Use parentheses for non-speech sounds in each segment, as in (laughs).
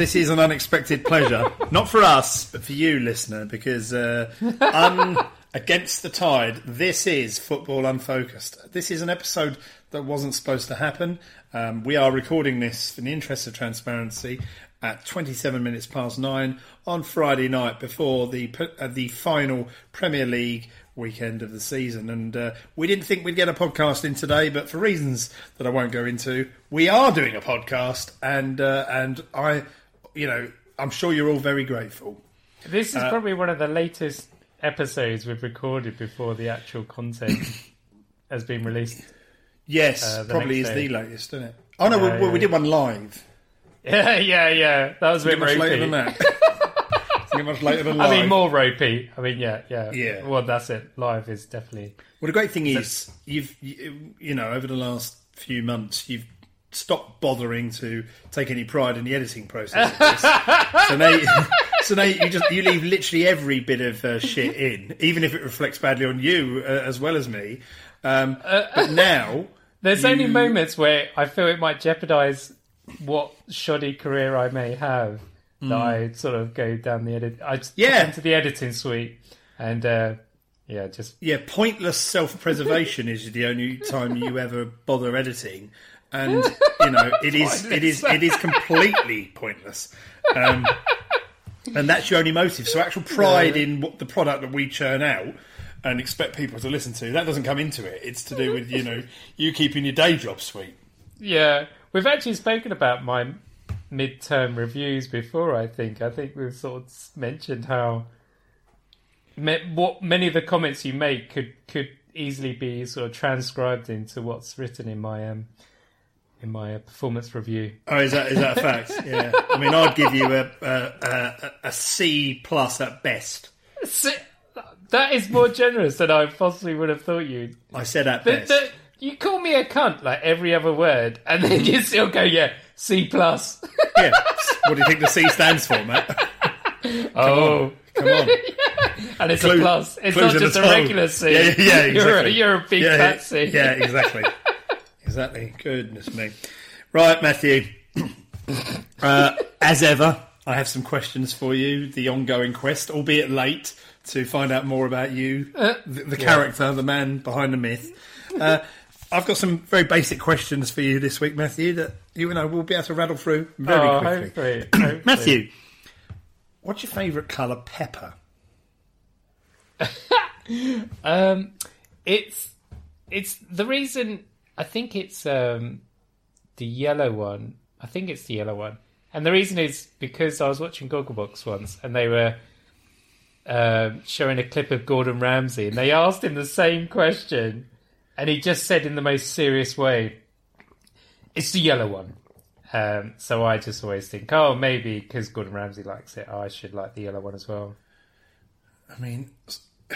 this is an unexpected pleasure, (laughs) not for us, but for you, listener, because uh, un- (laughs) against the tide, this is Football Unfocused. This is an episode that wasn't supposed to happen. Um, we are recording this in the interest of transparency at 27 minutes past nine on Friday night before the uh, the final Premier League weekend of the season. And uh, we didn't think we'd get a podcast in today, but for reasons that I won't go into, we are doing a podcast, and uh, and I, you know, I'm sure you're all very grateful. This Uh, is probably one of the latest episodes we've recorded before the actual content (coughs) has been released. Yes, Uh, probably is day. the latest, isn't it? Oh no, we, we, did one live. (laughs) Yeah, yeah, yeah. That was a bit much later than that. (laughs) Much later than live. I mean, more ropey. I mean, yeah, yeah, Yeah. Well, that's it. Live is definitely. Well, the great thing is, you've you, you know over the last few months, you've stopped bothering to take any pride in the editing process. Of this. so now, (laughs) so now you just you leave literally every bit of uh, shit in, even if it reflects badly on you uh, as well as me. Um, but now, (laughs) There's only moments where I feel it might jeopardize what shoddy career I may have that I sort of go down the edit. I just Hmm. Yeah. into the editing suite and uh, yeah, just yeah, pointless self-preservation is the only time you ever bother editing, and you know (laughs) it is it is it is completely pointless. Um, and that's your only motive. So actual pride in what the product that we churn out and expect people to listen to that doesn't come into it. It's to do with you know you keeping your day job sweet. Yeah, we've actually spoken about my mid-term reviews before. I think. I think we've sort of mentioned how me- what many of the comments you make could could easily be sort of transcribed into what's written in my um in my uh, performance review. Oh, is that is that a fact? (laughs) Yeah, I mean I'd give you a a, a, a C plus at best. Si- That is more generous than I possibly would have thought you. I said at The, best. the, you call me a cunt like every other word, and then (laughs) you still go, yeah, C plus. Yeah. What do you think the C stands for, Matt? (laughs) oh, Come on. and it's Clue- a plus. It's not just a regular C. Yeah, yeah, yeah, You're, a, exactly. you're a big yeah, fat C. Yeah, exactly. Exactly. Goodness me. Right, Matthew. (coughs) Uh, as ever, I have some questions for you. The ongoing quest, albeit late, to find out more about you, Uh, the, the character, the man behind the myth. Uh, I've got some very basic questions for you this week, Matthew, that you and I will be able to rattle through very oh, quickly. hopefully, (coughs) hopefully. Matthew, what's your favourite colour pepper? (laughs) Um, it's it's the reason. I think it's um the yellow one. I think it's the yellow one, and the reason is because I was watching Gogglebox once, and they were um showing a clip of Gordon Ramsay, and they asked him the same question, and he just said in the most serious way, "It's the yellow one." Um, so I just always think, oh, maybe because Gordon Ramsay likes it, I should like the yellow one as well. I mean,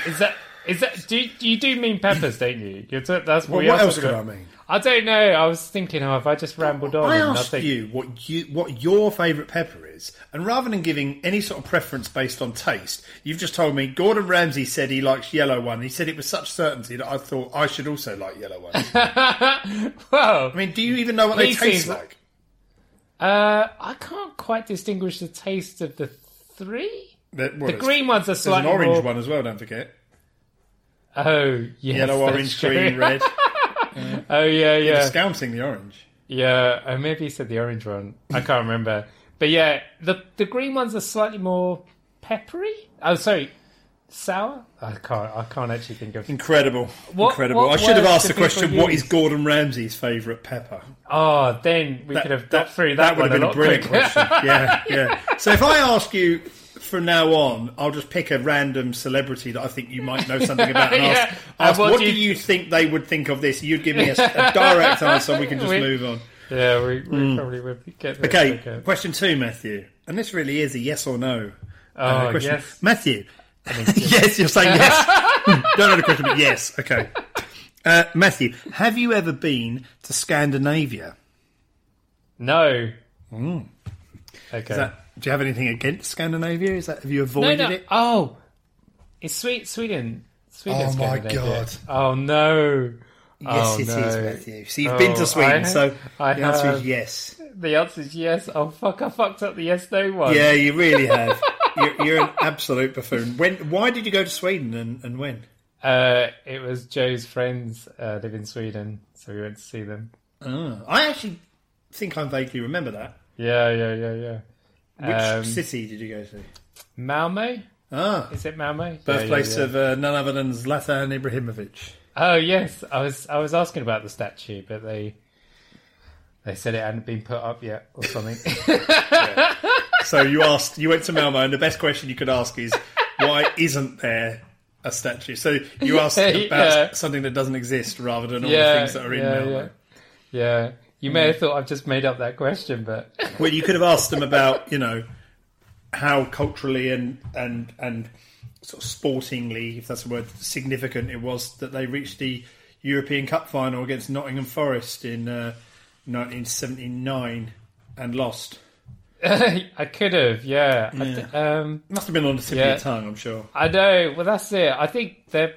Is that is that? Do you, you do mean peppers, don't you? You're t- that's what, well, we what else could I mean? I don't know. I was thinking, oh, if I just rambled on, I asked think, you what you what your favourite pepper is, and rather than giving any sort of preference based on taste, you've just told me Gordon Ramsay said he likes yellow one. He said it with such certainty that I thought I should also like yellow one. (laughs) Well, I mean, do you even know what they taste like? uh, I can't quite distinguish the taste of the three. The, well, The green ones are slightly. There's an orange more. one as well. Don't forget. Oh, yes, Yellow, orange, true. green, red. (laughs) Oh yeah, yeah, Discounting the orange. yeah. Oh, maybe you said the orange one. I can't remember. But yeah, the the green ones are slightly more peppery. Oh, sorry, sour. I can't. I can't actually think of. Incredible, What- incredible. what I should have asked the question: people What is? Gordon Ramsay's favourite pepper? Oh, then we could have got through that, would one have been a a brilliant quicker. question. Yeah, yeah. (laughs) So if I ask you from now on, I'll just pick a random celebrity that I think you might know something about and (laughs) Yeah. ask, And ask what what, do you- you think they would think of this? You'd give me a, a (laughs) direct answer, and we can just We- move on. Yeah, we, we probably would get there Hmm. Okay, question two, Matthew, and this really is a yes or no Oh, uh, question. yes. Matthew. (laughs) yes, you're saying yes. Don't know the question, but yes. Okay. Uh, Matthew, have you ever been to Scandinavia? No. Hmm. Okay. Is do you have anything against Scandinavia? Is that have you no, avoided no. it? Oh, it's sweet Sweden. Sweden. Oh, my God. Oh no. Yes, Oh, it is, no. Matthew. So you've Oh, been to Sweden, I- so I the answer is yes. The answer is yes. Oh fuck! I fucked up the yes no one. Yeah, you really have. (laughs) you're, you're an absolute buffoon. When? Why did you go to Sweden and, and when? Uh, it was Joe's friends uh, live in Sweden, so we went to see them. Oh, I actually think I vaguely remember that. Yeah, yeah, yeah, yeah. Which Um, city did you go to? Malmo? Ah, Is it Malmo? birthplace Yeah, yeah, of uh, none other than Zlatan Ibrahimovic. Oh yes, I was I was asking about the statue, but they they said it hadn't been put up yet or something. (laughs) So you asked, you went to Malmo, and the best question you could ask is, why isn't there a statue? So you asked (laughs) about something that doesn't exist rather than all the things that are in yeah, Malmo. yeah. Yeah, you may have thought I've just made up that question, but (laughs) Well, you could have asked them about, you know, how culturally and and and sort of sportingly, if that's a word, significant it was that they reached the European Cup final against Nottingham Forest in uh, 1979 and lost. (laughs) I could have. Yeah, I d- um, Must have been on the tip of your tongue, I'm sure. I know. Well, that's it. I think they're.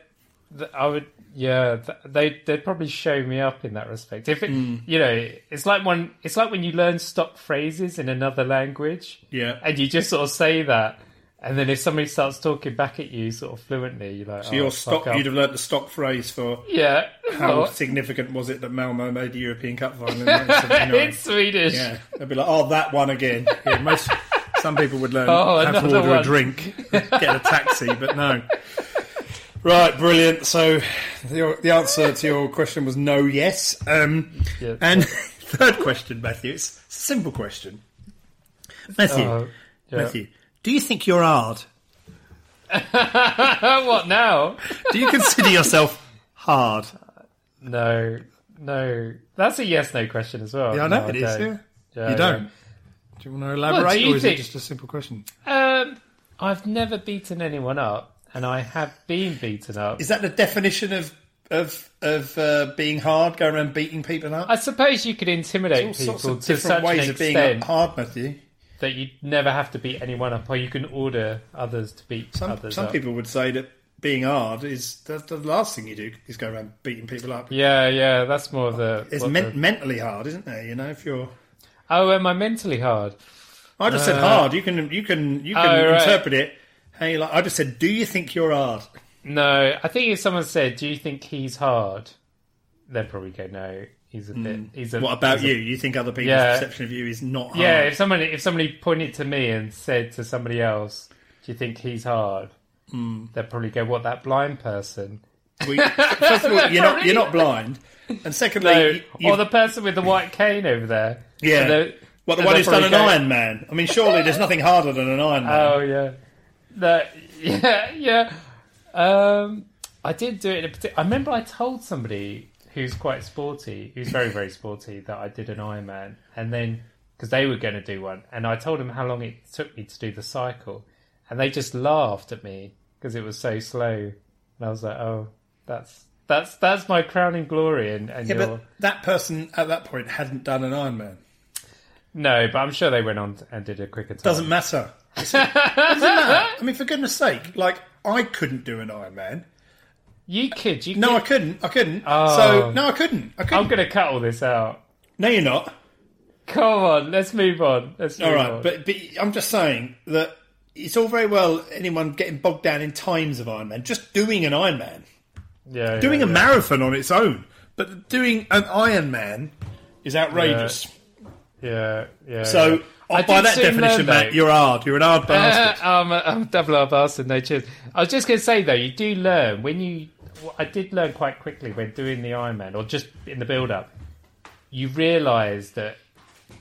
I would. Yeah, th- they they'd probably show me up in that respect. If it, Hmm. you know, it's like when it's like when you learn stock phrases in another language, Yeah. and you just sort of say that, and then if somebody starts talking back at you sort of fluently, you're like, So oh, your stock, you'd have learnt the stock phrase for yeah. how significant was it that Malmo made the European Cup final in (laughs) 1979. it's Swedish. Yeah, they'd be like, "Oh, that one again." Yeah, most some people would learn (laughs) Oh, have to order a one. drink, (laughs) get a taxi, but no. Right, brilliant. So the, the answer to your question was no, yes. Um, Yeah. and (laughs) third question, Matthew. It's a simple question. Matthew, Oh, yeah. Matthew, do you think you're hard? (laughs) what now? Do you consider yourself hard? No, no. That's a yes no question as well. Yeah, I know No, it is. don't. Yeah. Yeah, you don't. Do you want to elaborate, you or is think- it just a simple question? Um, I've never beaten anyone up, and I have been beaten up. Is that the definition of of of uh, being hard? Going around beating people up? I suppose you could intimidate all sorts people of to different such ways an of being extent hard, Matthew. that you never have to beat anyone up, or you can order others to beat Some others some up. people would say that being hard is the, the last thing you do is go around beating people up. Yeah, yeah, that's more of the. It's what men- the- mentally hard, isn't there? You know, if you're oh, am I mentally hard? I just said Uh, hard. You can you can you can Oh, right. interpret it. Hey, like I just said, do you think you're hard? No, I think if someone said, "Do you think he's hard?" they'd probably go, "No, he's a bit." He's a. Hmm. What about he's a- you? You think other people's Yeah. perception of you is not hard? Yeah, if somebody if somebody pointed to me and said to somebody else, "Do you think he's hard?" Hmm. They'd probably go, "What that blind person?" Well, you- first of all, you're not you're not blind, and secondly, No, you, you- or the person with the white cane over there. Yeah. What the one who's done an go, Iron Man. I mean, surely there's nothing harder than an Iron Man. Oh yeah, that (laughs) yeah yeah. Um, I did do it in a particular. I remember I told somebody who's quite sporty, who's very very sporty, that I did an Ironman, and then because they were going to do one, and I told them how long it took me to do the cycle, and they just laughed at me because it was so slow, and I was like, oh, that's that's that's my crowning glory, and, and yeah, you're but that person at that point hadn't done an Iron Man. no, but I'm sure they went on and did a quicker time. Doesn't matter. Doesn't matter. I mean, for goodness sake, like I couldn't do an Iron Man. you could you No, I could, couldn't. I couldn't. Oh. So no, I couldn't. I I'm going to cut all this out. No, you're not. Come on, let's move on. Let's move All right, on. but but I'm just saying that it's all very well anyone getting bogged down in times of Iron Man. Just doing an Iron Man, yeah, yeah, doing a yeah. marathon on its own, but doing an Iron Man is outrageous. Yeah, yeah. So I by that definition, learn, Matt, you're hard. You're an hard Uh. (laughs) I'm, a, I'm a double R bastard. No cheers. I was just going to say though, you do learn when you. well, I did learn quite quickly when doing the Ironman, or just in the build-up. You realise that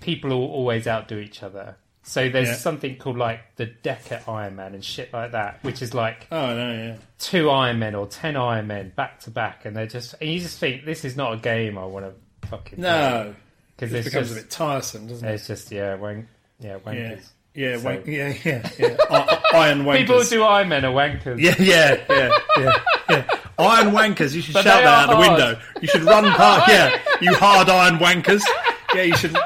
people will always outdo each other. So there's Yeah. something called like the Deca Ironman and shit like that, which is like oh no, yeah. two Ironmen or ten Ironmen back to back, and they're just. And you just think this is not a game I want to fucking No, because it it's becomes just a bit tiresome, doesn't it? it's just yeah wank yeah Yeah, wankers. yeah, So- wank, yeah, yeah, yeah. I- I- Iron wankers. People who do Ironmen are wankers. Yeah, yeah, yeah, yeah, yeah. Iron wankers. You should But shout that out are the window. You should run past. (laughs) Yeah, you hard iron wankers. Yeah, you should.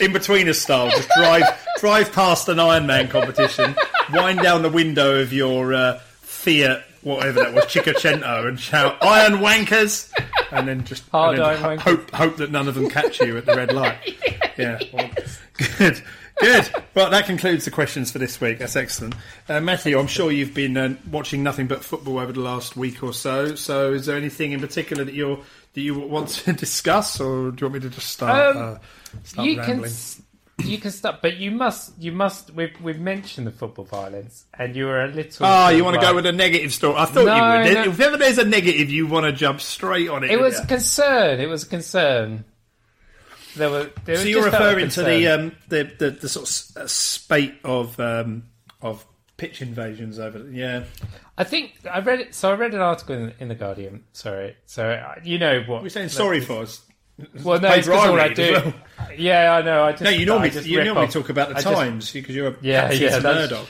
In between us style, just drive drive past an Iron Man competition, wind down the window of your uh, Fiat whatever that was, Cinquecento, and shout "Iron Wankers," and then just Hard and then iron ho- wankers. hope hope that none of them catch you at the red light. (laughs) yeah, (laughs) well, good. Good. Well, that concludes the questions for this week. That's excellent. Uh, Matthew, I'm sure you've been uh, watching nothing but football over the last week or so. So, is there anything in particular that you're that you want to (laughs) discuss, or do you want me to just start? Um, uh, start you rambling? can you can stop, but you must you must. We've we've mentioned the football violence, and you were a little. Oh, you want to go with a negative story? I thought No, you would. no. If ever there's a negative, you want to jump straight on it. It was a concern. It was a concern. There were. There So was you're just referring to the, um, the the the sort of uh, spate of um, of pitch invasions over. Yeah, I think I read it. So I read an article in, in the Guardian. Sorry. So uh, you know what we're saying sorry for us. Well, no, it's all I do. well. (laughs) Yeah, I know. I just No, you normally you normally off. talk about the I Times because you're a Yeah, yeah, Murdoch.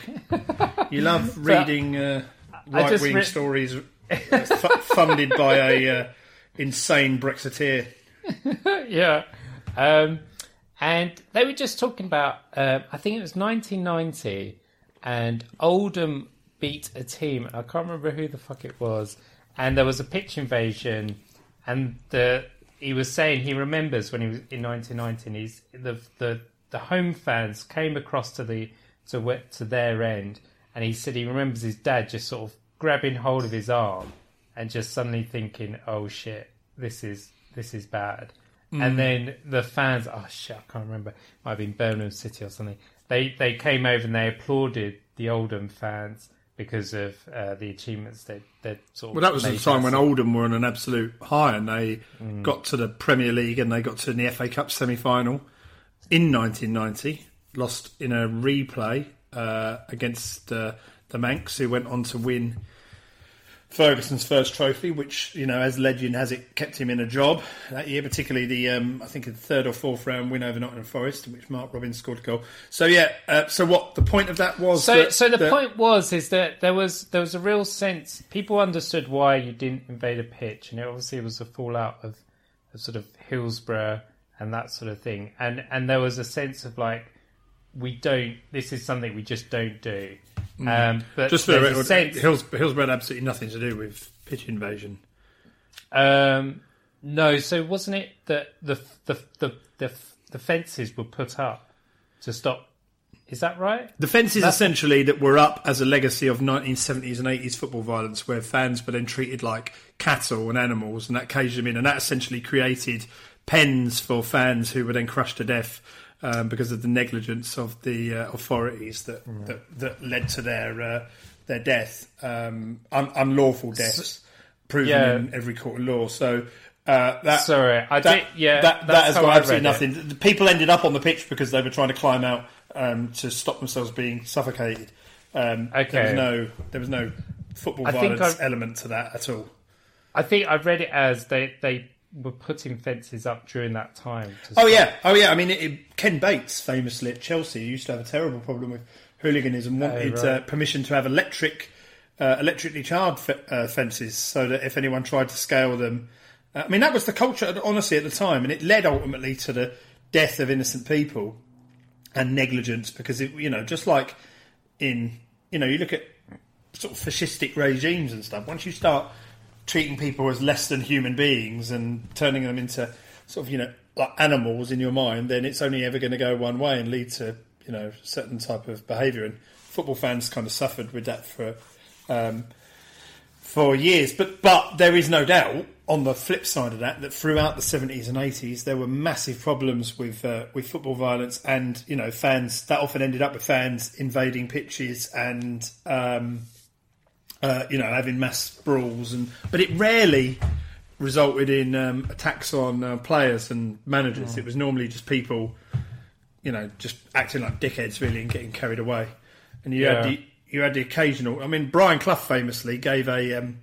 (laughs) you love reading uh, right wing re- stories (laughs) f- funded by a uh, insane Brexiteer. yeah. Um, and they were just talking about, um, I think it was 1990, and Oldham beat a team. I can't remember who the fuck it was. And there was a pitch invasion, and the he was saying he remembers when he was in 1990. He's the the the home fans came across to the to to their end, and he said he remembers his dad just sort of grabbing hold of his arm and just suddenly thinking, "Oh shit, this is this is bad." And then the fans, oh shit, I can't remember. Might have been Birmingham City or something. They they came over and they applauded the Oldham fans because of uh, the achievements they they sort of. Well, that was the made time when Oldham were on an absolute high, and they Mm. got to the Premier League and they got to the FA Cup semi-final in 1990. Lost in a replay uh, against uh, the Mancs, who went on to win Ferguson's first trophy, which you know, as legend has it, kept him in a job that year. Particularly the, um, I think, the third or fourth round win over Nottingham Forest, in which Mark Robins scored a goal. So yeah, uh, so what the point of that was? So, that- so the that- point was is that there was there was a real sense people understood why you didn't invade a pitch, and it obviously was a fallout of, of sort of Hillsborough and that sort of thing, and and there was a sense of like we don't. This is something we just don't do. Um, but Mm. Just for the a record, sense, Hills, Hillsborough had absolutely nothing to do with pitch invasion. um, no. So wasn't it that the the the the, the fences were put up to stop? Is that right? The fences That's- essentially that were up as a legacy of 1970s and 80s football violence, where fans were then treated like cattle and animals, and that caged them in, and that essentially created pens for fans who were then crushed to death um, because of the negligence of the uh, authorities that, that that led to their uh, their death, um, un- unlawful deaths, proven Yeah. in every court of law. So. Uh, that, Sorry, I that, did. Yeah, that, that has got absolutely it. nothing. The people ended up on the pitch because they were trying to climb out um, to stop themselves being suffocated. Um, There was no, there was no football I violence element to that at all. I think I read it as they they were putting fences up during that time. Oh yeah, oh yeah. I mean, it, it- Ken Bates, famously at Chelsea, used to have a terrible problem with hooliganism. Wanted right. uh, permission to have electric, uh, electrically charged fe- uh, fences, so that if anyone tried to scale them, uh, I mean, that was the culture, honestly, at the time, and it led ultimately to the death of innocent people and negligence. Because it, you know, just like in, you know, you look at sort of fascistic regimes and stuff. Once you start treating people as less than human beings and turning them into sort of you know like animals in your mind, then it's only ever going to go one way and lead to you know certain type of behaviour. And football fans kind of suffered with that for um, for years. But but there is no doubt on the flip side of that that throughout the seventies and eighties there were massive problems with uh, with football violence and you know fans that often ended up with fans invading pitches and um, uh, you know having mass brawls and but it rarely resulted in um, attacks on uh, players and managers. It was normally just people you know just acting like dickheads really and getting carried away. And you Yeah. had the you had the occasional. I mean, Brian Clough famously gave a um,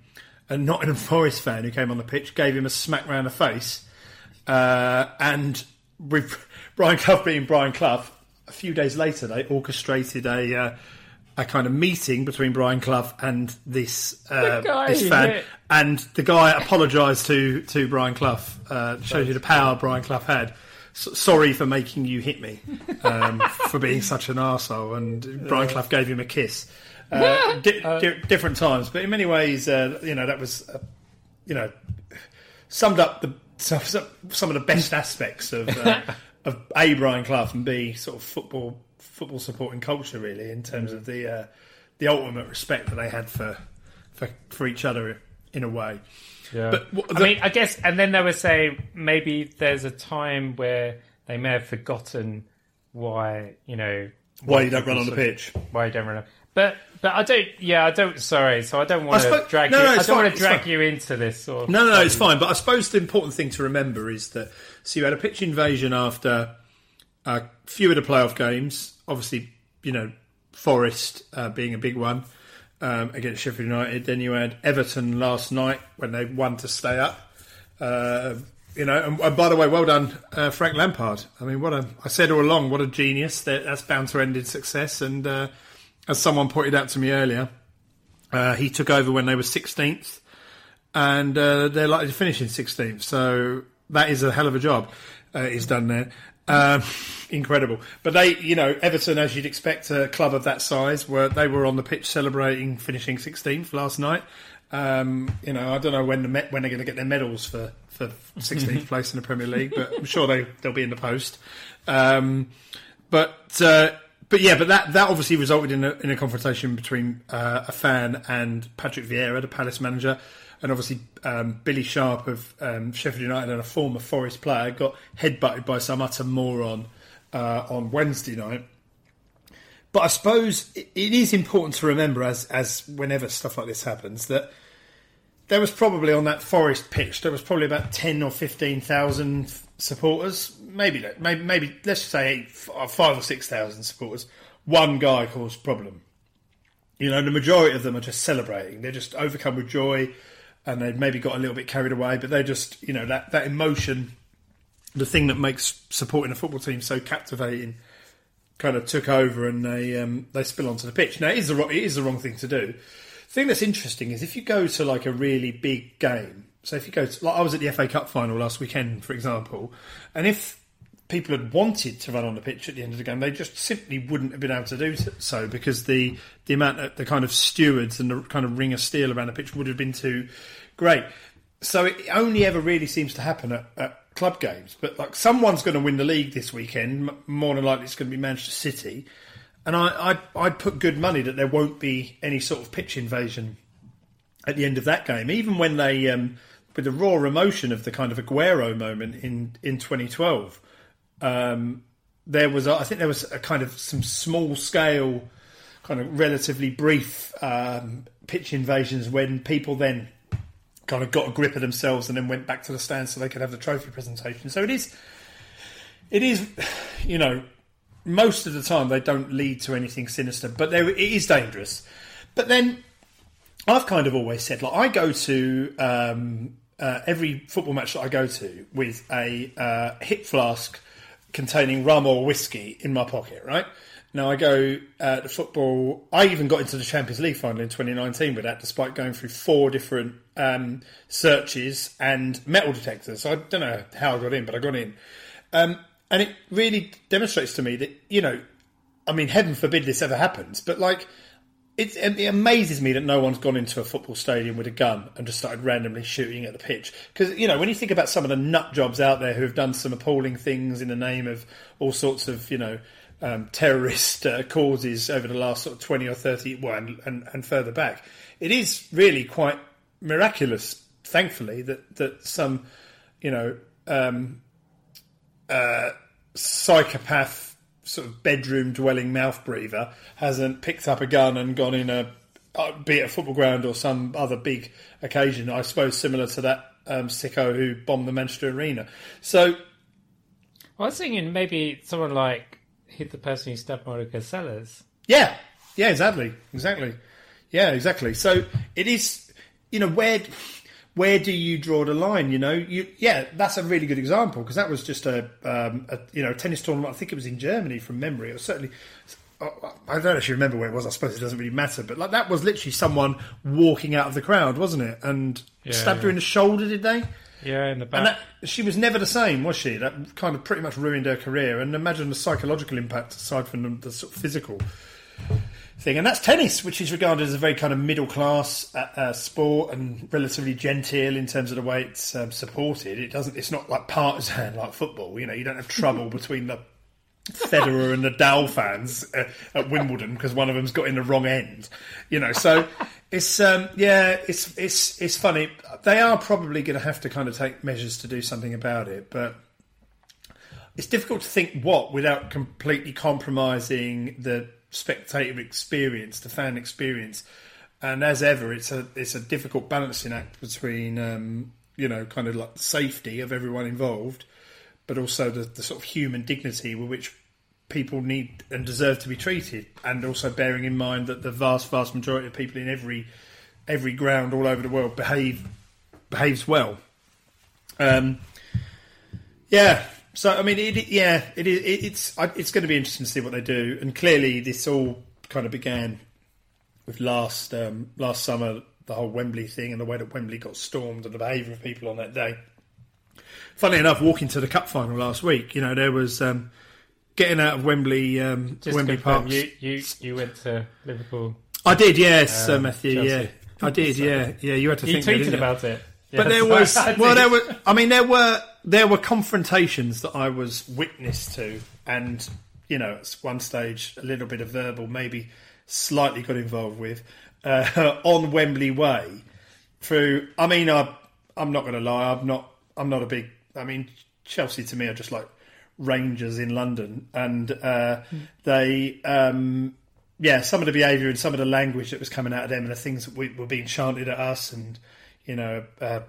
a Nottingham Forest fan who came on the pitch gave him a smack round the face, uh, and with (laughs) Brian Clough being Brian Clough, a few days later they orchestrated a. Uh, a kind of meeting between Brian Clough and this uh, this fan, hit. and the guy apologised to to Brian Clough. Uh, shows you the power Brian Clough had. S- sorry for making you hit me, um, (laughs) for being such an arsehole. And Brian Clough gave him a kiss. uh, (laughs) di- di- different times. But in many ways, uh, you know, that was, uh, you know, summed up the some, some of the best aspects of uh, (laughs) of a Brian Clough and b sort of football football supporting culture, really, in terms of the uh, the ultimate respect that they had for for for each other in a way. Yeah. But what- I mean, I guess, and then they were saying maybe there's a time where they may have forgotten why, you know, Why you don't run on the pitch? why you don't run. On, But but I don't. Yeah, I don't. Sorry, so I don't want to drag no, you. no, I don't fine, want to drag you into this. Sort of No, no, no, it's fine. But I suppose the important thing to remember is that so you had a pitch invasion after a few of the playoff games. Obviously, you know, Forest uh, being a big one um, against Sheffield United. Then you had Everton last night when they won to stay up. Uh, you know, and, and by the way, well done, uh, Frank Lampard. I mean, what a I said all along, what a genius. That, that's bound to end in success. And uh, as someone pointed out to me earlier, uh, he took over when they were 16th and uh, they're likely to finish in 16th. So that is a hell of a job uh, he's done there. Um, incredible. But they, you know, Everton, as you'd expect, a club of that size, were they were on the pitch celebrating finishing 16th last night. Um, you know, I don't know when the when they're going to get their medals for, for 16th place in the Premier League, but I'm sure they they'll be in the post. Um, but uh, but yeah, but that that obviously resulted in a, in a confrontation between uh, a fan and Patrick Vieira, the Palace manager, and obviously um, Billy Sharp of um, Sheffield United and a former Forest player got headbutted by some utter moron uh, on Wednesday night. But I suppose it, is important to remember, as as whenever stuff like this happens, that there was probably on that Forest pitch there was probably about ten or fifteen thousand supporters, maybe maybe maybe let's say five or six thousand supporters. One guy caused problem. You know, the majority of them are just celebrating. They're just overcome with joy, and they've maybe got a little bit carried away. But they just, you know, that that emotion, the thing that makes supporting a football team so captivating, kind of took over, and they um, they spill onto the pitch. Now, it is the wrong, it is the wrong thing to do. The thing that's interesting is if you go to like a really big game. So if you go to, like I was at the FA Cup final last weekend, for example, and if people had wanted to run on the pitch at the end of the game, they just simply wouldn't have been able to do so because the the amount of the kind of stewards and the kind of ring of steel around the pitch would have been too great. So it only ever really seems to happen at, at club games. But like someone's going to win the league this weekend. More than likely, it's going to be Manchester City. And I, I'd, I'd put good money that there won't be any sort of pitch invasion at the end of that game, even when they, um, with the raw emotion of the kind of Aguero moment in in 2012, um, there was, I think there was a kind of some small scale, kind of relatively brief um, pitch invasions when people then kind of got a grip of themselves and then went back to the stand so they could have the trophy presentation. So it is, it is, you know, most of the time they don't lead to anything sinister, but there, it is dangerous. But then I've kind of always said, like, I go to um, uh, every football match that I go to with a uh, hip flask containing rum or whiskey in my pocket, right? Now I go uh, to football. I even got into the Champions League final in 2019 with that, despite going through four different um, searches and metal detectors. I don't know how I got in, but I got in. Um, and it really demonstrates to me that, you know, I mean, heaven forbid this ever happens, but like, it, it amazes me that no one's gone into a football stadium with a gun and just started randomly shooting at the pitch. Because, you know, when you think about some of the nut jobs out there who have done some appalling things in the name of all sorts of, you know, um, terrorist uh, causes over the last sort of 20 or 30, well, and, and, and further back, it is really quite miraculous, thankfully, that, that some, you know, um, uh, psychopath sort of bedroom dwelling mouth breather hasn't picked up a gun and gone in a uh, be it a football ground or some other big occasion I suppose similar to that um, sicko who bombed the Manchester Arena. So I was thinking maybe someone like hit the person who stabbed Monica Seles. yeah. Yeah exactly. Exactly. Yeah exactly. So it is you know where where do you draw the line? You know, you yeah, that's a really good example because that was just a, um, a you know tennis tournament. I think it was in Germany from memory. It was certainly. I don't actually remember where it was. I suppose it doesn't really matter. But like that was literally someone walking out of the crowd, wasn't it? And Yeah, stabbed her in the shoulder, did they? Yeah, in the back. And that, she was never the same, was she? That kind of pretty much ruined her career. And imagine the psychological impact aside from the, the sort of physical. Thing, and that's tennis, which is regarded as a very kind of middle class uh, uh, sport and relatively genteel in terms of the way it's um, supported. It doesn't. It's not like partisan like football. You know, you don't have trouble (laughs) between the Federer and the Nadal fans uh, at Wimbledon because one of them's got in the wrong end. You know, so it's um, yeah, it's it's it's funny. They are probably going to have to kind of take measures to do something about it, but it's difficult to think what without completely compromising the spectator experience, the fan experience. And as ever, it's a it's a difficult balancing act between um, you know kind of like the safety of everyone involved, but also the, the sort of human dignity with which people need and deserve to be treated, and also bearing in mind that the vast vast majority of people in every every ground all over the world behave behaves well. Um, yeah, so I mean, it, yeah, it, it, it's it's going to be interesting to see what they do, and clearly this all kind of began with last um, last summer, the whole Wembley thing, and the way that Wembley got stormed, and the behaviour of people on that day. Funnily enough, walking to the cup final last week, you know, there was um, getting out of Wembley um, Wembley Park. You, you you went to Liverpool. I did, yes, uh, Um, Matthew. Chelsea. Yeah, I did. Yeah, yeah. You had to You think. tweeted about it. But there was (laughs) well, there were. I mean, there were there were confrontations that I was witness to, and you know, at one stage, a little bit of verbal, maybe slightly got involved with uh, (laughs) on Wembley Way. Through, I mean, I, I'm not going to lie, I'm not, I'm not a big. I mean, Chelsea to me are just like Rangers in London, and uh, they. Um, yeah, some of the behaviour and some of the language that was coming out of them and the things that we, were being chanted at us, and you know, uh,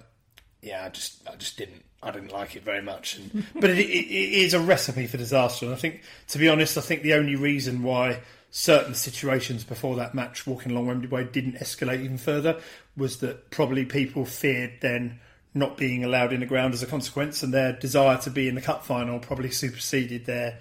yeah, I just, I just didn't, I didn't like it very much. And, (laughs) but it, it, it is a recipe for disaster. And I think, to be honest, I think the only reason why certain situations before that match, walking along Wembley Way, didn't escalate even further was that probably people feared then not being allowed in the ground as a consequence, and their desire to be in the cup final probably superseded their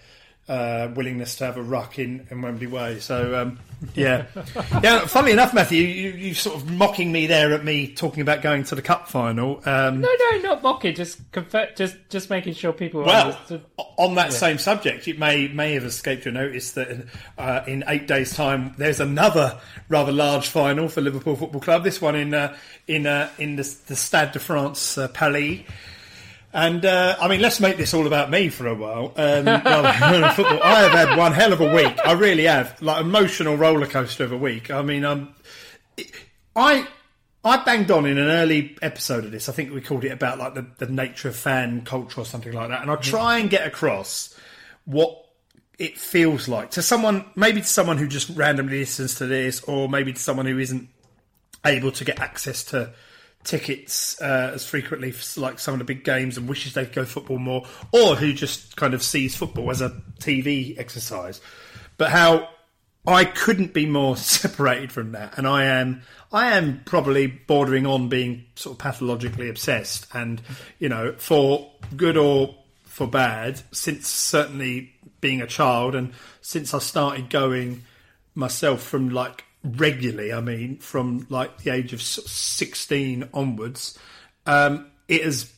uh, willingness to have a ruck in, in Wembley Way. So, um, yeah. (laughs) yeah, funnily enough, Matthew, you, you sort of mocking me there at me talking about going to the cup final. Um, No, no, not mocking. Just confer- just just making sure people well, understood. on that same subject, it may may have escaped your notice that in, uh, in eight days' time, there's another rather large final for Liverpool Football Club. This one in uh, in uh, in the, the Stade de France, uh, Paris. And uh, I mean, let's make this all about me for a while. Um, (laughs) football. I have had one hell of a week. I really have, like emotional roller coaster of a week. I mean, um, I I banged on in an early episode of this. I think we called it about like the, the nature of fan culture or something like that. And I try and get across what it feels like to someone, maybe to someone who just randomly listens to this, or maybe to someone who isn't able to get access to tickets uh, as frequently for like some of the big games and wishes they could go football more, or who just kind of sees football as a TV exercise. But how I couldn't be more (laughs) separated from that, and I am I am probably bordering on being sort of pathologically obsessed, and you know, for good or for bad, since certainly being a child, and since I started going myself from like regularly, I mean, from like the age of sixteen onwards, um, it has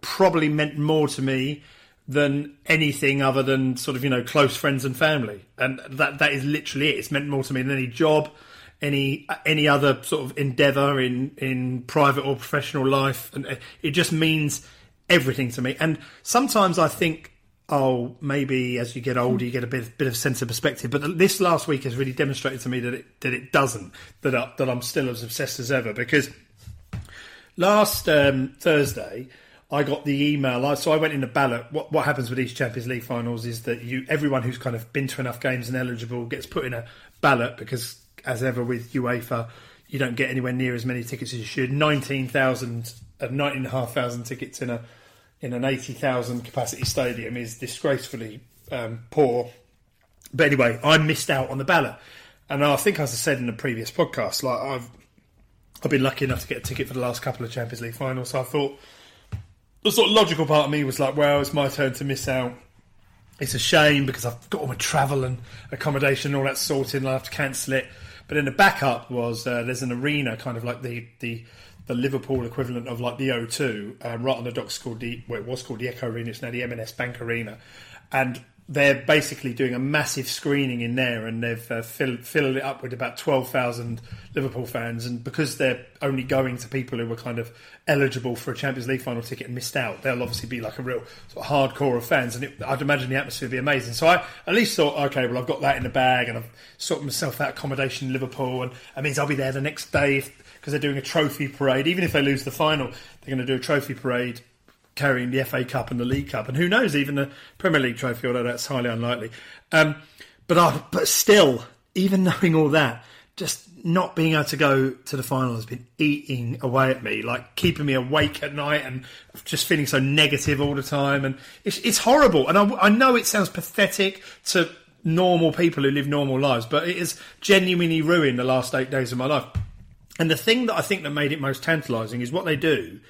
probably meant more to me than anything other than sort of you know close friends and family, and that that is literally it. It's meant more to me than any job, any any other sort of endeavour in in private or professional life, and it just means everything to me. And sometimes I think. Oh, maybe as you get older, you get a bit bit of sense of perspective. But this last week has really demonstrated to me that it that it doesn't. That I, that I'm still as obsessed as ever. Because last um, Thursday, I got the email. So I went in a ballot. What what happens with these Champions League finals is that you everyone who's kind of been to enough games and eligible gets put in a ballot because, as ever with UEFA, you don't get anywhere near as many tickets as you should. Nineteen thousand, uh, nineteen and a half thousand tickets in a in an eighty thousand capacity stadium is disgracefully um, poor. But anyway, I missed out on the ballot, and I think, as I said in the previous podcast, like I've I've been lucky enough to get a ticket for the last couple of Champions League finals. So I thought the sort of logical part of me was like, well, it's my turn to miss out. It's a shame because I've got all my travel and accommodation and all that sorted, and I have to cancel it. But then the backup was uh, there's an arena, kind of like the the the Liverpool equivalent of like the O2, um, right on the docks called the well, it was called the Echo Arena. It's now the M&S Bank Arena, and they're basically doing a massive screening in there, and they've uh, filled, filled it up with about twelve thousand Liverpool fans. And because they're only going to people who were kind of eligible for a Champions League final ticket and missed out, they'll obviously be like a real sort of hardcore of fans. And it, I'd imagine the atmosphere would be amazing. So I at least thought, okay, well I've got that in the bag, and I've sorted myself out accommodation in Liverpool, and that means I'll be there the next day because they're doing a trophy parade. Even if they lose the final, they're going to do a trophy parade carrying the FA Cup and the League Cup, and who knows, even the Premier League trophy, although that's highly unlikely. Um, but uh, but still, even (laughs) knowing all that, just not being able to go to the final has been eating away at me, like keeping me awake at night and just feeling so negative all the time, and it's, it's horrible. And I, I know it sounds pathetic to normal people who live normal lives, but it has genuinely ruined the last eight days of my life. And the thing that I think that made it most tantalising is what they do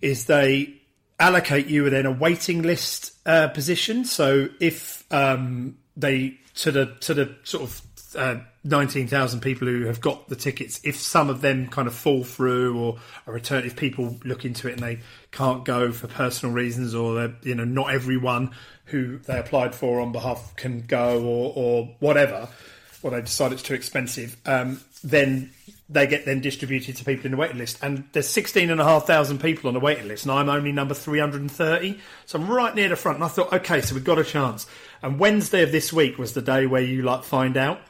is they allocate you within a waiting list uh, position. So if um, they to the to the sort of uh, nineteen thousand people who have got the tickets, if some of them kind of fall through or are returned, if people look into it and they can't go for personal reasons, or you know not everyone who they applied for on behalf can go, or or whatever, or they decide it's too expensive, um, then they get then distributed to people in the waiting list. And there's 16,500 people on the waiting list, and I'm only number 330. So I'm right near the front. And I thought, okay, so we've got a chance. And Wednesday of this week was the day where you like find out.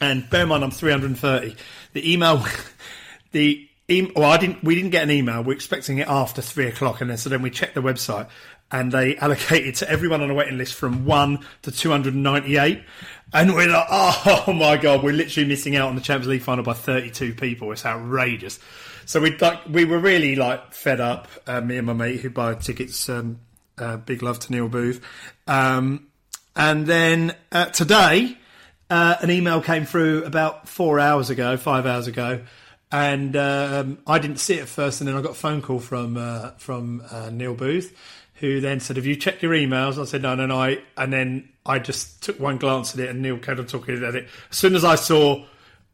And bear in mind, I'm 330. The email, (laughs) the email, well, I didn't, we didn't get an email. We're expecting it after three o'clock. And then, so then we checked the website and they (laughs) allocated to everyone on the waiting list from 1 to 298. And we're like, oh (laughs) my god, we're literally missing out on the Champions League final by 32 people. It's outrageous. So we like we were really like fed up. Uh, me and my mate who buy tickets. Um, uh, big love to Neil Booth. Um, and then uh, today, uh, an email came through about four hours ago, five hours ago, and um, I didn't see it first. And then I got a phone call from uh, from uh, Neil Booth who then said, "Have you checked your emails?" I said, "No, no, no." I, and then I just took one glance at it, and Neil carried on talking at it. As soon as I saw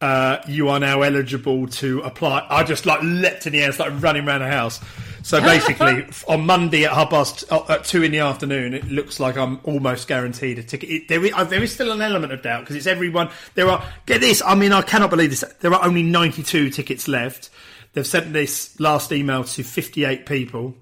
uh, you are now eligible to apply, I just like leapt in the air, started running around the house. So (laughs) basically, on Monday at half past uh, at two in the afternoon, it looks like I'm almost guaranteed a ticket. It, there, is, uh, there is still an element of doubt because it's everyone. There are get this. I mean, I cannot believe this. There are only 92 tickets left. They've sent this last email to 58 people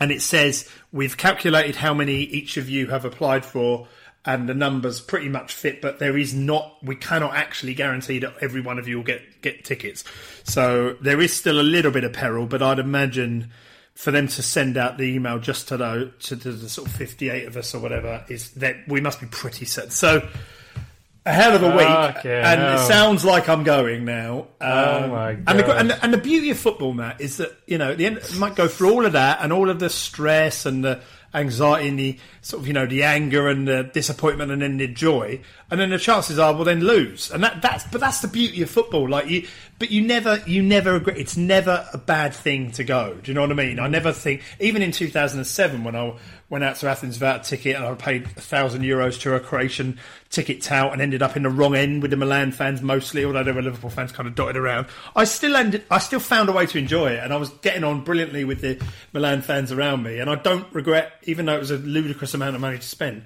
and it says we've calculated how many each of you have applied for and the numbers pretty much fit but there is not we cannot actually guarantee that every one of you will get get tickets. So there is still a little bit of peril but i'd imagine for them to send out the email just to the to the sort of 58 of us or whatever is that we must be pretty set so a hell of a week, okay, and no. it sounds like I'm going now. Oh um, oh my god! And the, and, the, and the beauty of football, Matt, is that you know, at the end might go through all of that and all of the stress and the anxiety and the sort of you know the anger and the disappointment and then the joy, and then the chances are we'll then lose, and that that's but that's the beauty of football. Like you, but you never you never agree. It's never a bad thing to go. Do you know what I mean? I never think even in 2007 when I went out to Athens without a ticket and I paid a thousand euros to a Croatian ticket tout and ended up in the wrong end with the Milan fans mostly, although there were Liverpool fans kind of dotted around. I still ended, I still found a way to enjoy it and I was getting on brilliantly with the Milan fans around me and I don't regret, even though it was a ludicrous amount of money to spend,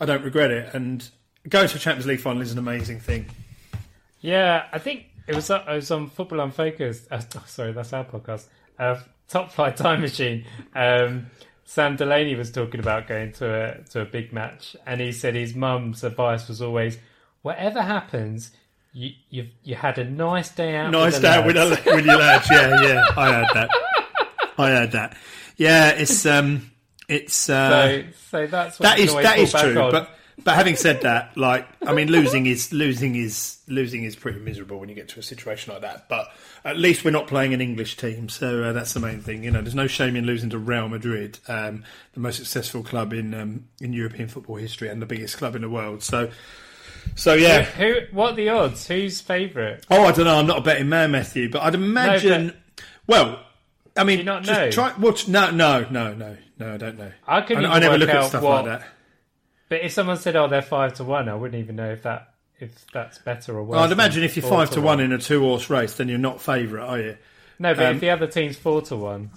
I don't regret it. And going to a Champions League final is an amazing thing. Yeah, I think it was, it was on Football Unfocused. Uh, (laughs) sorry, that's our podcast. Uh, Top Flight Time Machine. Um, Sam Delaney was talking about going to a to a big match, and he said his mum's advice was always, whatever happens, you you you had a nice day out. Nice day out with, with your lads. Yeah, yeah, I heard that. I heard that. Yeah, it's um, it's uh, so so that's that is that is true, on. but but having said that, like I mean, losing is losing is losing is pretty miserable when you get to a situation like that. But at least we're not playing an English team, so uh, that's the main thing. You know, there's no shame in losing to Real Madrid, um, the most successful club in um, in European football history and the biggest club in the world. So. So yeah, who, who what are the odds? Who's favourite? Oh, I don't know. I'm not a betting man, Matthew, but I'd imagine. No, but well, I mean, you not know? Try, well, no, no, no, no, no. I don't know. I. I, I never look at stuff what, like that. But if someone said, "Oh, they're five to one," I wouldn't even know if that if that's better or worse. Well, I'd imagine if you're five to, one, one in a two horse race, then you're not favourite, are you? No, but um, if the other team's four to one,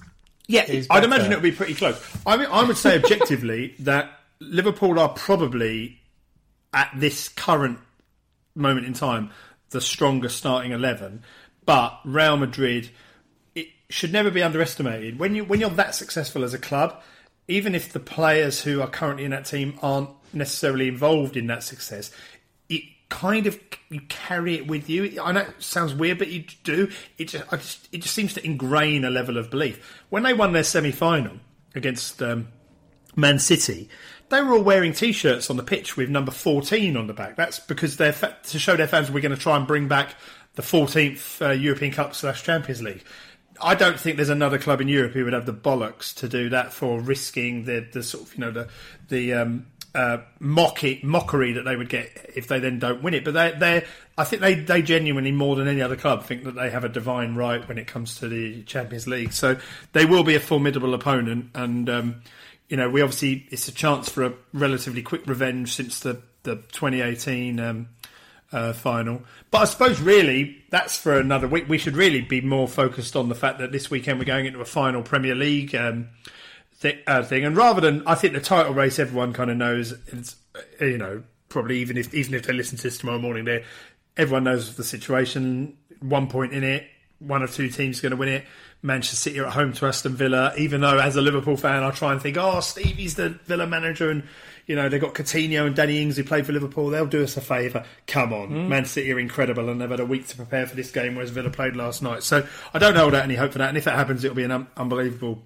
yeah, I'd imagine it would be pretty close. I mean, I would say objectively (laughs) that Liverpool are probably at this current moment in time the strongest starting eleven, but Real Madrid it should never be underestimated. When you when you're that successful as a club, even if the players who are currently in that team aren't necessarily involved in that success, it kind of you carry it with you. I know it sounds weird, but you do. It just, just it just seems to ingrain a level of belief. When they won their semi final against um, Man City, they were all wearing T-shirts on the pitch with number 14 on the back. That's because they're fa- to show their fans we're going to try and bring back the 14th uh, European Cup slash Champions League. I don't think there's another club in Europe who would have the bollocks to do that for risking the, the sort of you know the the um, uh, mockery that they would get if they then don't win it. But they they I think they they genuinely more than any other club think that they have a divine right when it comes to the Champions League. So they will be a formidable opponent and. Um, you know, we obviously it's a chance for a relatively quick revenge since the the 2018 um, uh, final. But I suppose really that's for another week. We should really be more focused on the fact that this weekend we're going into a final Premier League um, th- uh, thing, and rather than I think the title race, everyone kind of knows. It's you know probably even if even if they listen to this tomorrow morning, they everyone knows the situation. One point in it, one or two teams going to win it. Manchester City are at home to Aston Villa. Even though, as a Liverpool fan, I try and think, oh, Stevie's the Villa manager, and you know they've got Coutinho and Danny Ings who played for Liverpool. They'll do us a favour. Come on, mm. Man City are incredible, and they've had a week to prepare for this game, whereas Villa played last night. So I don't hold out any hope for that. And if that happens, it'll be an un- unbelievable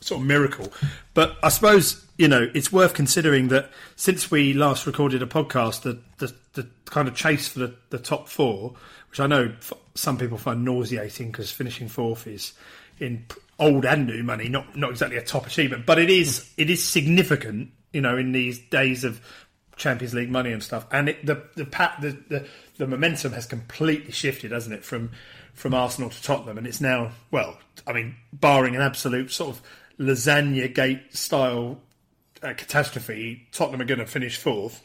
sort of miracle. But I suppose you know it's worth considering that since we last recorded a podcast, the the, the kind of chase for the, the top four, which I know some people find nauseating because finishing fourth is in old and new money, not not exactly a top achievement, but it is it is significant, you know, in these days of Champions League money and stuff. And it, the the, the the the momentum has completely shifted, hasn't it, from from Arsenal to Tottenham, and it's now well, I mean, barring an absolute sort of lasagna gate style uh, catastrophe, Tottenham are going to finish fourth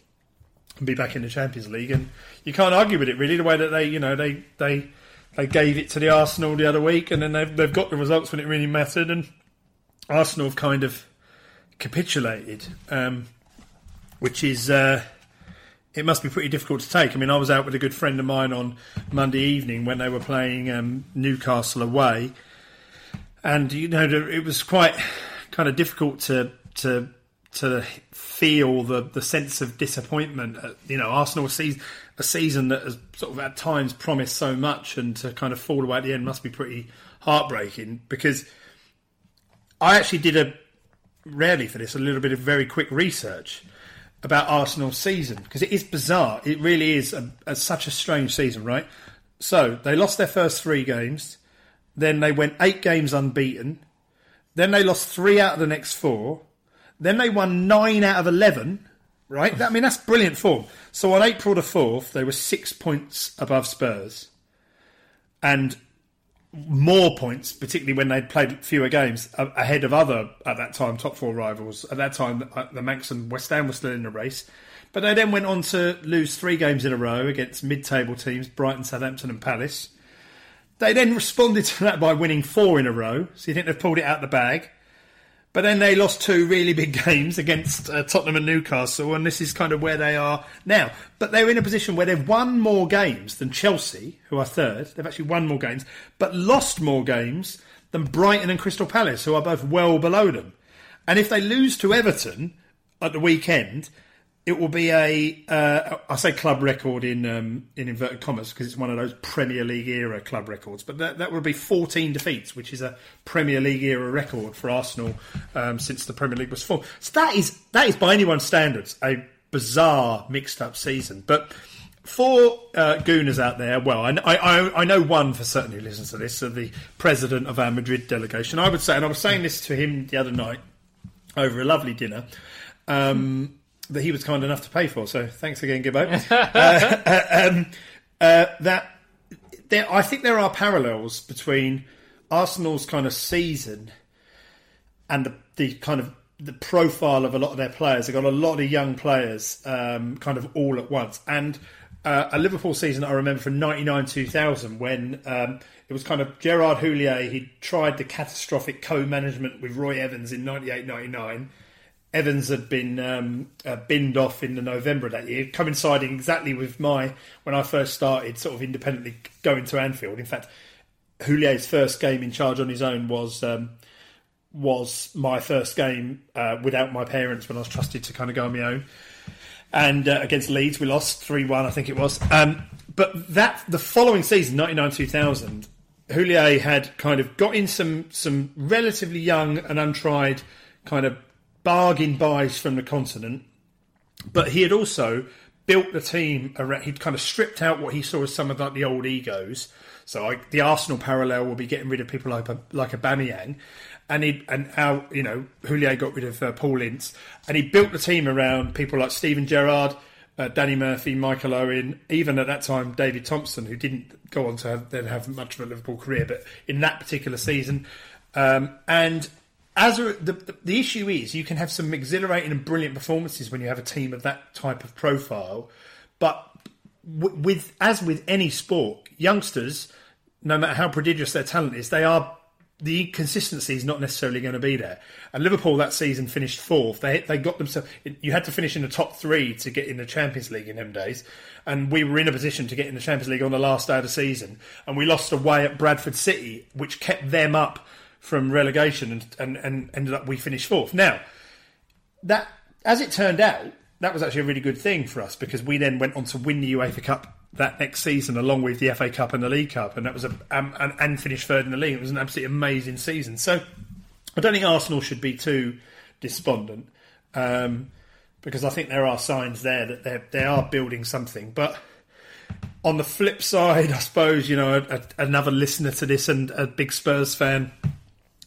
and be back in the Champions League, and you can't argue with it really. The way that they, you know, they they they gave it to the Arsenal the other week, and then they've they've got the results when it really mattered, and Arsenal have kind of capitulated, um, which is. Uh, it must be pretty difficult to take. I mean, I was out with a good friend of mine on Monday evening when they were playing um, Newcastle away, and you know it was quite kind of difficult to to to feel the the sense of disappointment. You know, Arsenal sees a season that has sort of at times promised so much, and to kind of fall away at the end must be pretty heartbreaking. Because I actually did a rarely for this a little bit of very quick research about Arsenal's season because it is bizarre. It really is a, a, such a strange season, right? So they lost their first three games. Then they went eight games unbeaten. Then they lost three out of the next four. Then they won nine out of 11, right? I mean, that's brilliant form. So on April the 4th, they were six points above Spurs. And more points, particularly when they'd played fewer games, ahead of other, at that time, top four rivals. At that time, uh, the Mancs and West Ham were still in the race. But they then went on to lose three games in a row against mid table teams Brighton, Southampton, and Palace. They then responded to that by winning four in a row. So you think they've pulled it out of the bag. But then they lost two really big (laughs) games against uh, Tottenham and Newcastle, and this is kind of where they are now. But they're in a position where they've won more games than Chelsea, who are third. They've actually won more games, but lost more games than Brighton and Crystal Palace, who are both well below them. And if they lose to Everton at the weekend, it will be a uh, I say club record in um, in inverted commas because it's one of those Premier League era club records. But that that would be 14 defeats, which is a Premier League era record for Arsenal um, since the Premier League was formed. So that is that is by anyone's standards a bizarre mixed up season. But for uh, Gooners out there, well, I, I, I know one for certain who listens to this, so the president of our Madrid delegation. I would say, and I was saying this to him the other night over a lovely dinner. Um, that he was kind enough to pay for. So thanks again, Gibbo. (laughs) uh, um, uh, that there, I think there are parallels between Arsenal's kind of season and the, the kind of the profile of a lot of their players. They've got a lot of young players, um, kind of all at once, and uh, a Liverpool season I remember from '99 2000 when um, it was kind of Gerard Houllier. He tried the catastrophic co-management with Roy Evans in '98 '99 Evans had been um, uh, binned off in the November of that year, coinciding exactly with my when I first started, sort of independently going to Anfield. In fact, Houllier's first game in charge on his own was um, was my first game uh, without my parents when I was trusted to kind of go on my own. And uh, against Leeds, we lost three one, I think it was. Um, but that the following season, ninety nine two thousand, Houllier had kind of got in some some relatively young and untried kind of bargain buys from the continent, but he had also built the team around. He'd kind of stripped out what he saw as some of like the old egos. So like the Arsenal parallel will be getting rid of people like like Aubameyang, and he and how you know Houllier got rid of uh, Paul Ince, and he built the team around people like Steven Gerrard. Uh, Danny Murphy, Michael Owen, even at that time David Thompson, who didn't go on to have, then have much of a Liverpool career, but in that particular season, um, and as a, the, the, issue is, you can have some exhilarating and brilliant performances when you have a team of that type of profile, but with as with any sport, youngsters, no matter how prodigious their talent is, they are the consistency is not necessarily going to be there. And Liverpool that season finished fourth. They they got themselves. You had to finish in the top three to get in the Champions League in them days, and we were in a position to get in the Champions League on the last day of the season, and we lost away at Bradford City, which kept them up from relegation and, and, and ended up we finished fourth. Now, that as it turned out, that was actually a really good thing for us because we then went on to win the UEFA Cup that next season along with the FA Cup and the League Cup, and that was a um, and, and finished third in the league. It was an absolutely amazing season. So I don't think Arsenal should be too despondent um, because I think there are signs there that they they are building something, but. On the flip side, I suppose you know a, a, another listener to this and a big Spurs fan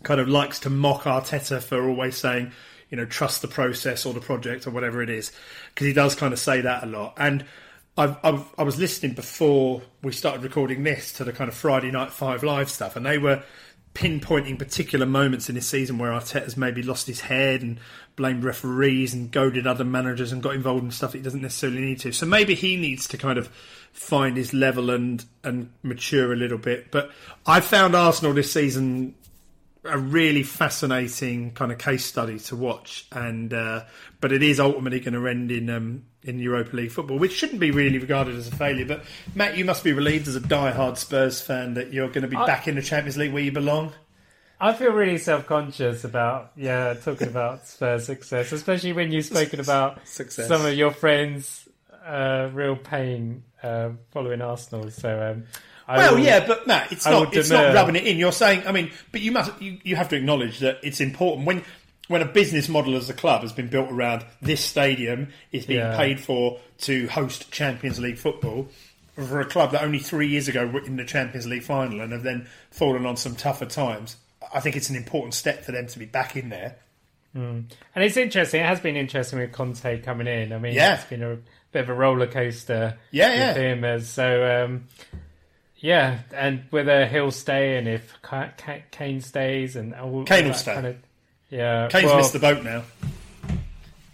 kind of likes to mock Arteta for always saying, you know, trust the process or the project or whatever it is, because he does kind of say that a lot. And I've, I've, i was listening before we started recording this to the kind of Friday Night Five Live stuff, and they were pinpointing particular moments in this season where Arteta's maybe lost his head and blamed referees and goaded other managers and got involved in stuff he doesn't necessarily need to. So maybe he needs to kind of find his level and and mature a little bit. But I found Arsenal this season a really fascinating kind of case study to watch, and uh, but it is ultimately going to end in um, in Europa League football, which shouldn't be really regarded as a failure. But Matt, you must be relieved as a die-hard Spurs fan that you're going to be I, back in the Champions League where you belong. I feel really self-conscious about yeah talking about Spurs success, especially when you've spoken about success. some of your friends' uh, real pain uh, following Arsenal. So. Um, well, will, yeah, but Matt, it's not it's not rubbing it in. You're saying, I mean, but you must you, you have to acknowledge that it's important when when a business model as a club has been built around this stadium is being yeah. paid for to host Champions League football for a club that only three years ago were in the Champions League final and have then fallen on some tougher times. I think it's an important step for them to be back in there. Mm. And it's interesting. It has been interesting with Conte coming in. I mean, yeah. it's been a bit of a roller coaster. Yeah, yeah. Him as so. Um, yeah, and whether he'll stay and if Kane stays and all, Kane will stay. Kind of, yeah, Kane's well, missed the boat now.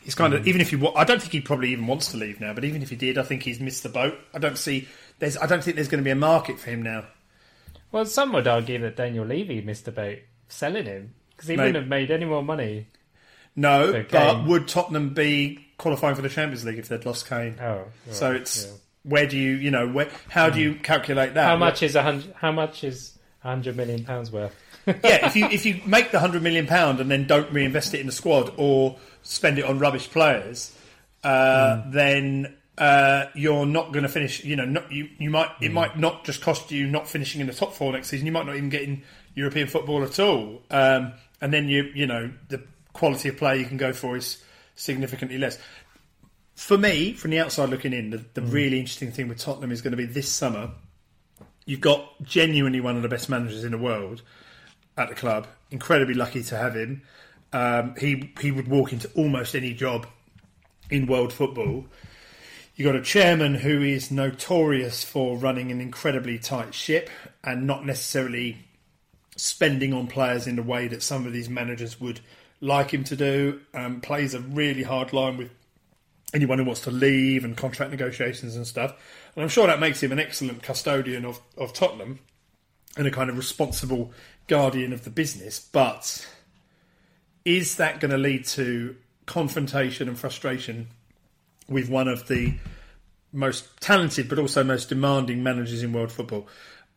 He's kind of even if he I don't think he probably even wants to leave now. But even if he did, I think he's missed the boat. I don't see there's I don't think there's going to be a market for him now. Well, some would argue that Daniel Levy missed the boat selling him because he wouldn't have made any more money. No, but would Tottenham be qualifying for the Champions League if they'd lost Kane? Oh, right, so it's. Yeah where do you, you know, where, how do you hmm. calculate that? How much is a hundred? How much is a hundred million pounds worth? (laughs) yeah, if you if you make the hundred million pound and then don't reinvest it in the squad or spend it on rubbish players, uh, mm. then uh, you're not going to finish. You know, not, you you might it mm. might not just cost you not finishing in the top four next season. You might not even get in European football at all. Um, and then you you know the quality of play you can go for is significantly less for me, from the outside looking in, the, the mm. really interesting thing with Tottenham is going to be this summer. You've got genuinely one of the best managers in the world at the club. Incredibly lucky to have him. Um, he he would walk into almost any job in world football. You've got a chairman who is notorious for running an incredibly tight ship and not necessarily spending on players in the way that some of these managers would like him to do. Um, plays a really hard line with anyone who wants to leave and contract negotiations and stuff. And I'm sure that makes him an excellent custodian of, of Tottenham and a kind of responsible guardian of the business. But is that going to lead to confrontation and frustration with one of the most talented but also most demanding managers in world football.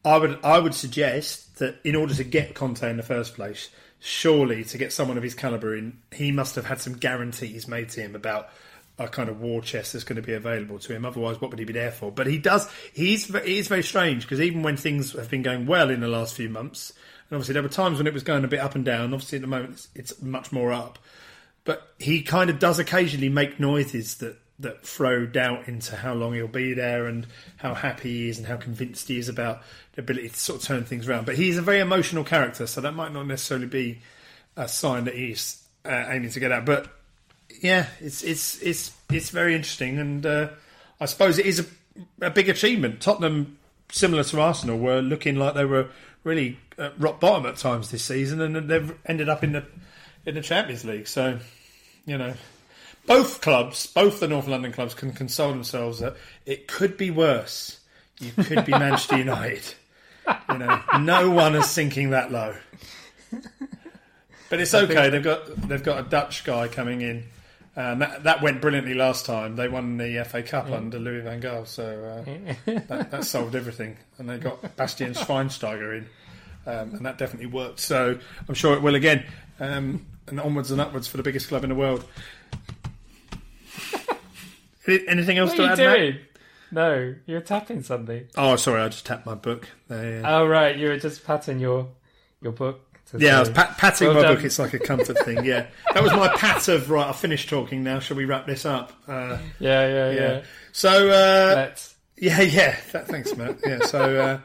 I would I would suggest that in order to get Conte in the first place, surely to get someone of his caliber in, he must have had some guarantees made to him about a kind of war chest that's going to be available to him. Otherwise, what would he be there for? But he does. He's he is very strange because even when things have been going well in the last few months, and obviously there were times when it was going a bit up and down. Obviously, at the moment it's, it's much more up. But he kind of does occasionally make noises that that throw doubt into how long he'll be there and how happy he is and how convinced he is about the ability to sort of turn things around. But he's a very emotional character, so that might not necessarily be a sign that he's uh, aiming to get out. But yeah, it's it's it's it's very interesting, and uh, I suppose it is a, a big achievement. Tottenham, similar to Arsenal, were looking like they were really at rock bottom at times this season, and they've ended up in the in the Champions League. So, you know, both clubs, both the North London clubs, can console themselves that it could be worse. You could be Manchester (laughs) United. You know, no one is sinking that low. But it's okay. They've got they've got a Dutch guy coming in. And that, that went brilliantly last time. They won the FA Cup under Louis van Gaal, so uh, that, that solved everything. And they got (laughs) Bastian Schweinsteiger in, um, and that definitely worked. So I'm sure it will again. Um, and onwards and upwards for the biggest club in the world. (laughs) Anything else What to add? Matt? doing? No, you're tapping something. Oh, sorry, I just tapped my book. There, yeah. Oh right, you were just patting your your book. Yeah, I was pat- patting Well my done. book. It's like a comfort thing. Yeah, that was my pat of right. I've finished talking now. Shall we wrap this up? Uh, yeah, yeah, yeah. yeah. So uh, Let's. yeah, yeah. Th- thanks, Matt. Yeah. So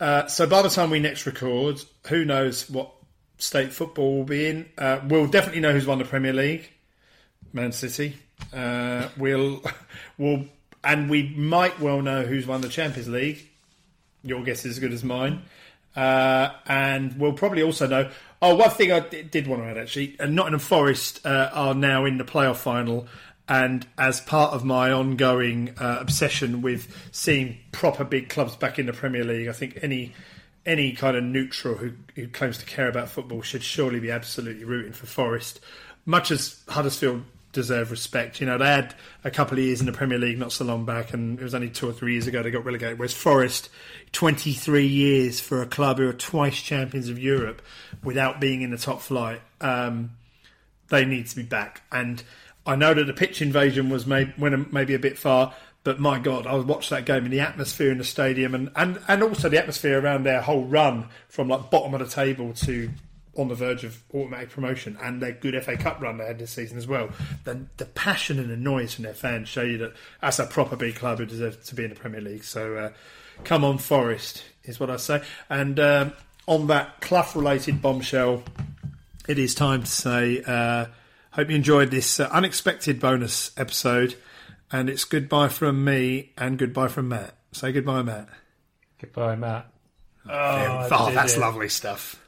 uh, uh, so by the time we next record, who knows what state football will be in? Uh, we'll definitely know who's won the Premier League. Man City. Uh, we'll (laughs) we'll and we might well know who's won the Champions League. Your guess is as good as mine. Uh, and we'll probably also know. Oh, one thing I d- did want to add actually, uh, Nottingham Forest uh, are now in the playoff final, and as part of my ongoing uh, obsession with seeing proper big clubs back in the Premier League, I think any any kind of neutral who, who claims to care about football should surely be absolutely rooting for Forest, much as Huddersfield deserve respect. You know, they had a couple of years in the Premier League not so long back, and it was only two or three years ago they got relegated. Whereas Forest, 23 years for a club who are twice champions of Europe without being in the top flight, um, they need to be back. And I know that the pitch invasion was may, went maybe a bit far. But my God, I watched that game and the atmosphere in the stadium, and, and, and also the atmosphere around their whole run from like bottom of the table to on the verge of automatic promotion and their good FA Cup run they had this season as well. The, the passion and the noise from their fans show you that that's a proper big club who deserves to be in the Premier League. So uh, come on, Forest, is what I say. And um, on that Clough related bombshell, it is time to say, uh, hope you enjoyed this uh, unexpected bonus episode. And it's goodbye from me and goodbye from Matt. Say goodbye, Matt. Goodbye, Matt. oh, I did that's it. lovely stuff.